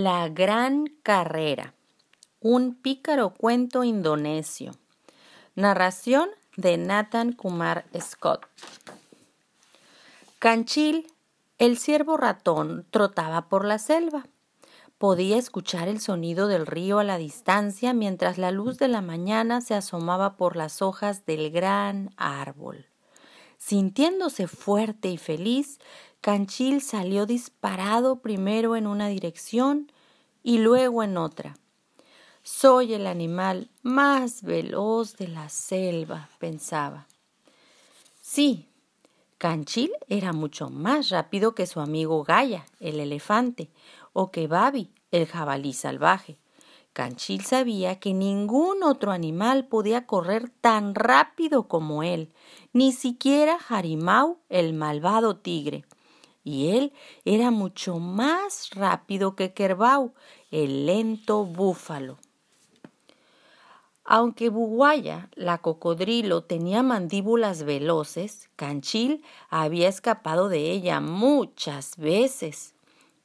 La gran carrera. Un pícaro cuento indonesio. Narración de Nathan Kumar Scott. Canchil, el ciervo ratón, trotaba por la selva. Podía escuchar el sonido del río a la distancia mientras la luz de la mañana se asomaba por las hojas del gran árbol. Sintiéndose fuerte y feliz, Canchil salió disparado primero en una dirección y luego en otra. Soy el animal más veloz de la selva, pensaba. Sí, Canchil era mucho más rápido que su amigo Gaia, el elefante, o que Babi, el jabalí salvaje. Canchil sabía que ningún otro animal podía correr tan rápido como él, ni siquiera Harimau, el malvado tigre. Y él era mucho más rápido que Kerbau, el lento búfalo. Aunque Buguaya, la cocodrilo, tenía mandíbulas veloces, Canchil había escapado de ella muchas veces.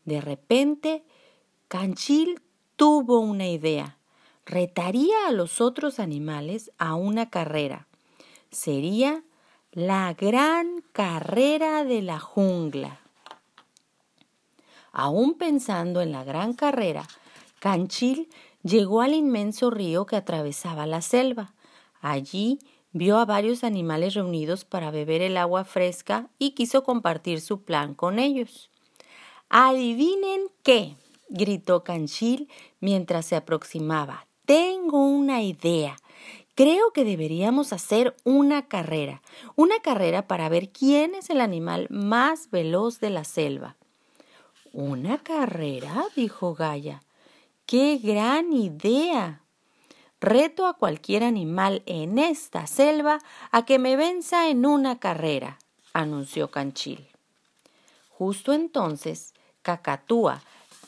De repente, Canchil tuvo una idea. Retaría a los otros animales a una carrera. Sería la gran carrera de la jungla. Aún pensando en la gran carrera, Canchil llegó al inmenso río que atravesaba la selva. Allí vio a varios animales reunidos para beber el agua fresca y quiso compartir su plan con ellos. Adivinen qué, gritó Canchil mientras se aproximaba. Tengo una idea. Creo que deberíamos hacer una carrera, una carrera para ver quién es el animal más veloz de la selva. ¿Una carrera? dijo Gaia. ¡Qué gran idea! Reto a cualquier animal en esta selva a que me venza en una carrera, anunció Canchil. Justo entonces, Cacatúa,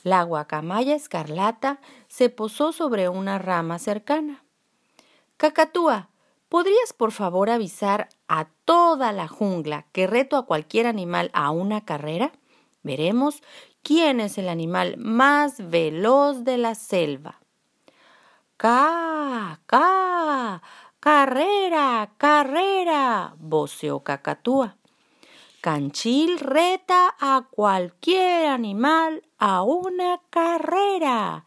la guacamaya escarlata, se posó sobre una rama cercana. Cacatúa, ¿podrías por favor avisar a toda la jungla que reto a cualquier animal a una carrera? Veremos quién es el animal más veloz de la selva. ¡Ca! ¡Ca! ¡Carrera! ¡Carrera! voceó Cacatúa. Canchil reta a cualquier animal a una carrera.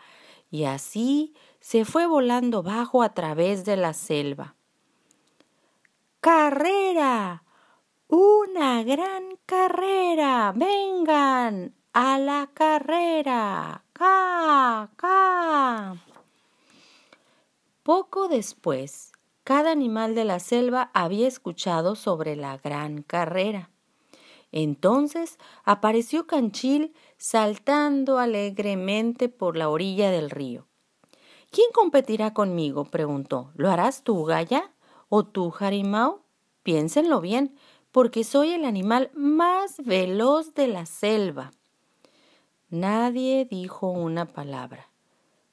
Y así se fue volando bajo a través de la selva. ¡Carrera! ¡Una gran carrera! ¡Vengan! ¡A la carrera! ¡Ca! ¡Ca! Poco después, cada animal de la selva había escuchado sobre la gran carrera. Entonces apareció Canchil saltando alegremente por la orilla del río. ¿Quién competirá conmigo? preguntó. ¿Lo harás tú, Gaya? ¿O tú, Harimau? Piénsenlo bien, porque soy el animal más veloz de la selva. Nadie dijo una palabra.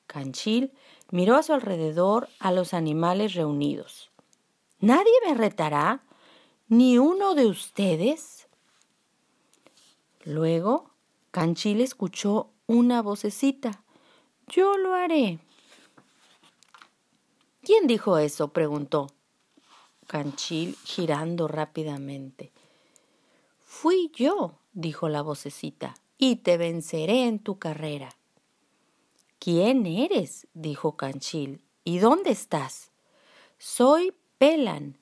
Canchil miró a su alrededor a los animales reunidos. ¿Nadie me retará? ¿Ni uno de ustedes? Luego, Canchil escuchó una vocecita. Yo lo haré. ¿Quién dijo eso? preguntó. Canchil girando rápidamente. Fui yo, dijo la vocecita, y te venceré en tu carrera. ¿Quién eres? dijo Canchil. ¿Y dónde estás? Soy Pelan,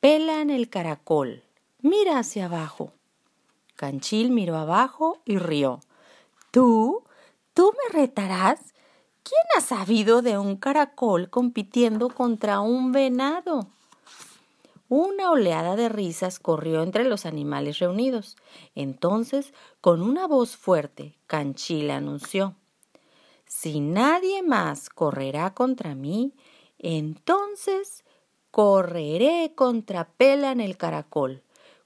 Pelan el caracol. Mira hacia abajo. Canchil miró abajo y rió. ¿Tú? ¿Tú me retarás? ¿Quién ha sabido de un caracol compitiendo contra un venado? Una oleada de risas corrió entre los animales reunidos. Entonces, con una voz fuerte, Canchil anunció Si nadie más correrá contra mí, entonces correré contra Pela en el caracol.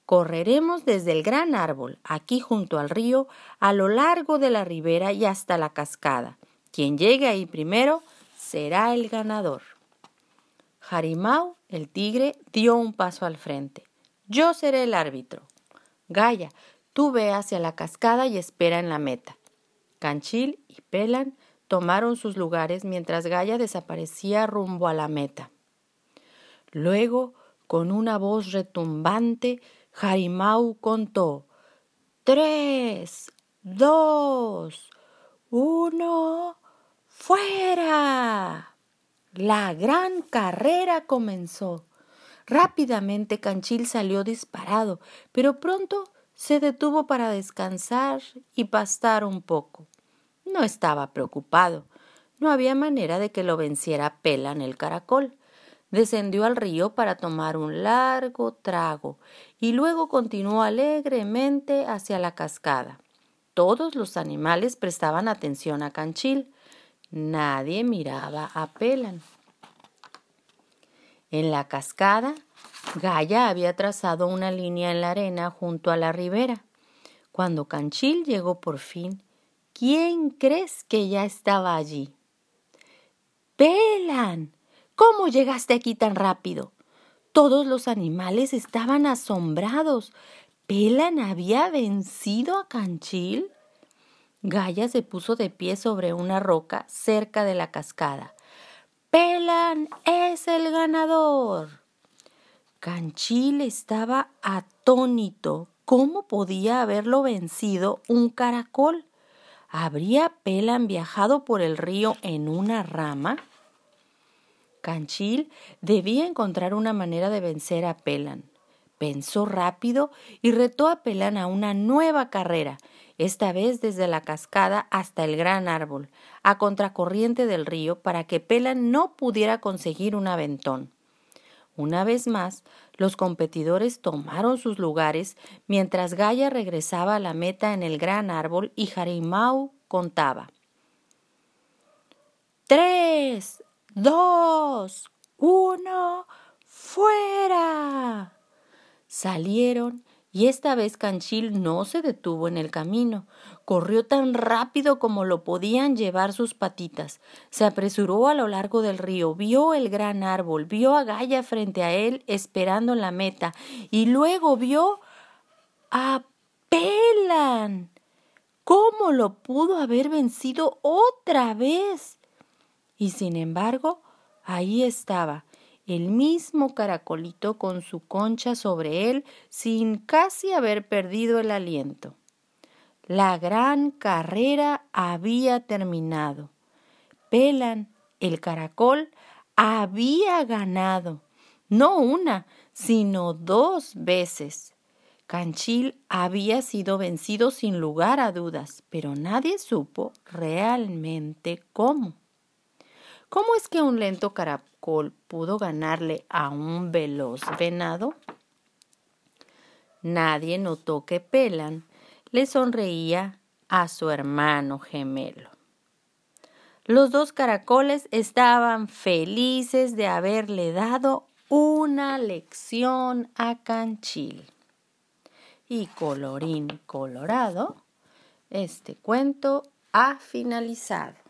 Correremos desde el gran árbol, aquí junto al río, a lo largo de la ribera y hasta la cascada. Quien llegue ahí primero será el ganador. Harimau, el tigre, dio un paso al frente. Yo seré el árbitro. Gaia, tú ve hacia la cascada y espera en la meta. Canchil y Pelan tomaron sus lugares mientras Gaia desaparecía rumbo a la meta. Luego, con una voz retumbante, Jarimau contó Tres, dos, uno, fuera. La gran carrera comenzó. Rápidamente Canchil salió disparado, pero pronto se detuvo para descansar y pastar un poco. No estaba preocupado. No había manera de que lo venciera Pelan el caracol. Descendió al río para tomar un largo trago y luego continuó alegremente hacia la cascada. Todos los animales prestaban atención a Canchil. Nadie miraba a Pelan. En la cascada, Gaia había trazado una línea en la arena junto a la ribera. Cuando Canchil llegó por fin, ¿quién crees que ya estaba allí? Pelan. ¿Cómo llegaste aquí tan rápido? Todos los animales estaban asombrados. ¿Pelan había vencido a Canchil? Gaia se puso de pie sobre una roca cerca de la cascada. Pelan es el ganador. Canchil estaba atónito. ¿Cómo podía haberlo vencido un caracol? ¿Habría Pelan viajado por el río en una rama? Canchil debía encontrar una manera de vencer a Pelan. Pensó rápido y retó a Pelan a una nueva carrera, esta vez desde la cascada hasta el gran árbol, a contracorriente del río para que Pelan no pudiera conseguir un aventón. Una vez más, los competidores tomaron sus lugares mientras Gaia regresaba a la meta en el gran árbol y Jarimau contaba. Tres, dos, uno, fuera. Salieron y esta vez Canchil no se detuvo en el camino. Corrió tan rápido como lo podían llevar sus patitas. Se apresuró a lo largo del río, vio el gran árbol, vio a Gaia frente a él esperando la meta y luego vio a Pelan. ¿Cómo lo pudo haber vencido otra vez? Y sin embargo, ahí estaba, el mismo caracolito con su concha sobre él sin casi haber perdido el aliento. La gran carrera había terminado. Pelan, el caracol, había ganado, no una, sino dos veces. Canchil había sido vencido sin lugar a dudas, pero nadie supo realmente cómo. ¿Cómo es que un lento caracol pudo ganarle a un veloz venado? Nadie notó que Pelan le sonreía a su hermano gemelo. Los dos caracoles estaban felices de haberle dado una lección a Canchil. Y colorín colorado, este cuento ha finalizado.